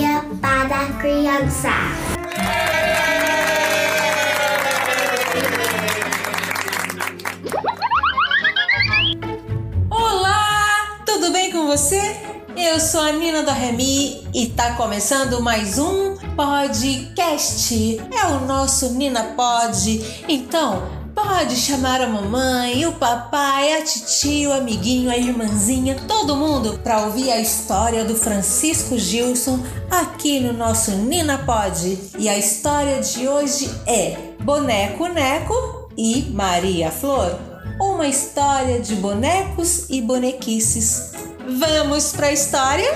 Para criança. Olá, tudo bem com você? Eu sou a Nina da Remi e tá começando mais um podcast. É o nosso Nina Pod. Então, Pode chamar a mamãe, o papai, a titia, o amiguinho, a irmãzinha, todo mundo para ouvir a história do Francisco Gilson aqui no nosso Nina Pod. E a história de hoje é Boneco Neco e Maria Flor. Uma história de bonecos e bonequices. Vamos para a história?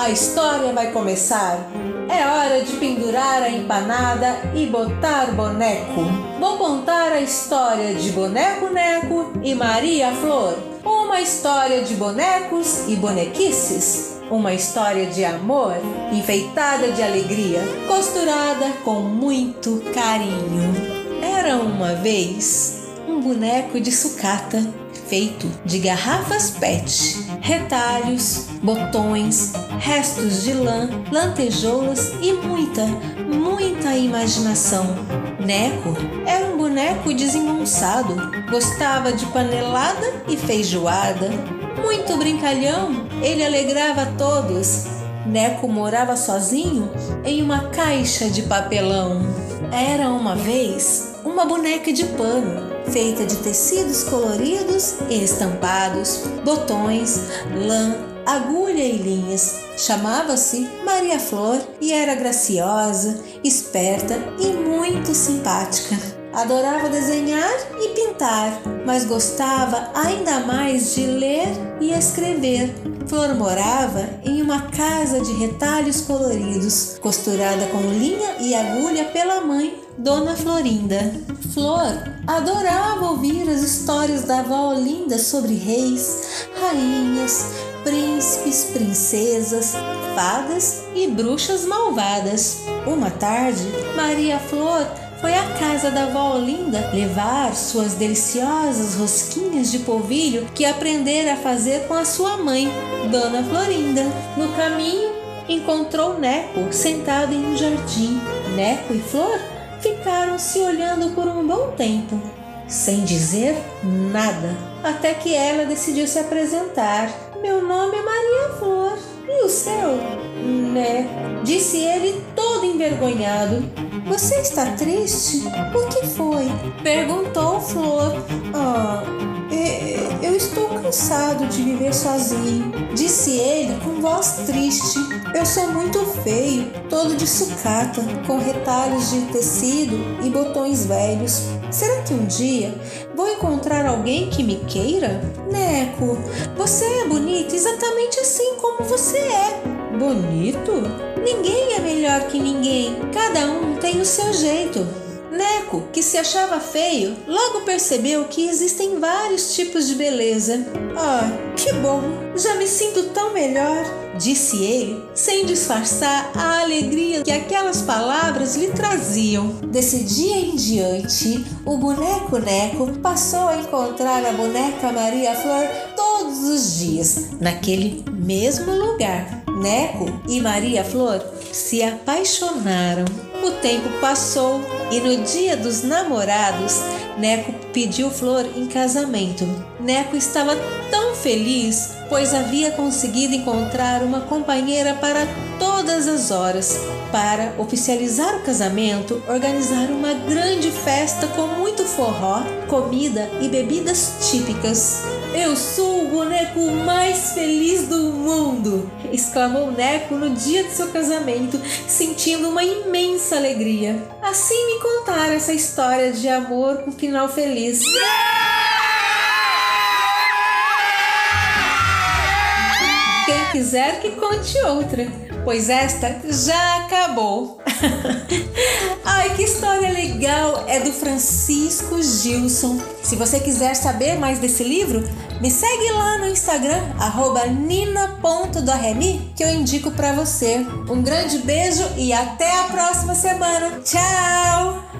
A história vai começar. É hora de pendurar a empanada e botar boneco. Vou contar a história de Boneco Neco e Maria Flor. Uma história de bonecos e bonequices. Uma história de amor enfeitada de alegria, costurada com muito carinho. Era uma vez um boneco de sucata feito de garrafas PET, retalhos, botões, restos de lã, lantejoulas e muita, muita imaginação. Neco era um boneco desengonçado, gostava de panelada e feijoada. Muito brincalhão, ele alegrava todos. Neco morava sozinho em uma caixa de papelão. Era uma vez uma boneca de pano feita de tecidos coloridos e estampados, botões, lã, agulha e linhas. Chamava-se Maria Flor e era graciosa, esperta e muito simpática. Adorava desenhar e pintar, mas gostava ainda mais de ler e escrever. Flor morava em uma casa de retalhos coloridos, costurada com linha e agulha pela mãe, Dona Florinda. Flor adorava ouvir as histórias da avó Olinda sobre reis, rainhas, príncipes, princesas, fadas e bruxas malvadas. Uma tarde, Maria Flor foi à casa da avó Olinda levar suas deliciosas rosquinhas de polvilho que aprendera a fazer com a sua mãe, Dona Florinda. No caminho, encontrou Neco sentado em um jardim. Neco e Flor ficaram se olhando por um bom tempo, sem dizer nada, até que ela decidiu se apresentar. Meu nome é Maria Flor. E o seu? Né? Disse ele envergonhado. Você está triste? O que foi? Perguntou Flor. Ah, eu estou cansado de viver sozinho, disse ele com voz triste. Eu sou muito feio, todo de sucata, com retalhos de tecido e botões velhos. Será que um dia vou encontrar alguém que me queira? Neco, você é bonito exatamente assim como você é. Bonito? Ninguém é melhor que ninguém, cada um tem o seu jeito. Neco, que se achava feio, logo percebeu que existem vários tipos de beleza. Ah, que bom! Já me sinto tão melhor, disse ele, sem disfarçar a alegria que aquelas palavras lhe traziam. Desse dia em diante, o boneco Neco passou a encontrar a boneca Maria Flor todos os dias, naquele mesmo lugar. Neco e Maria Flor se apaixonaram. O tempo passou e no dia dos namorados, Neco pediu Flor em casamento. Neco estava tão feliz, pois havia conseguido encontrar uma companheira para todas as horas. Para oficializar o casamento, organizaram uma grande festa com muito forró, comida e bebidas típicas. Eu sou o boneco mais feliz do mundo! exclamou Neco no dia de seu casamento, sentindo uma imensa alegria. Assim me contaram essa história de amor com final feliz. Quem quiser que conte outra, pois esta já acabou. Que história legal! É do Francisco Gilson. Se você quiser saber mais desse livro, me segue lá no Instagram, nina.doremi, que eu indico para você. Um grande beijo e até a próxima semana. Tchau!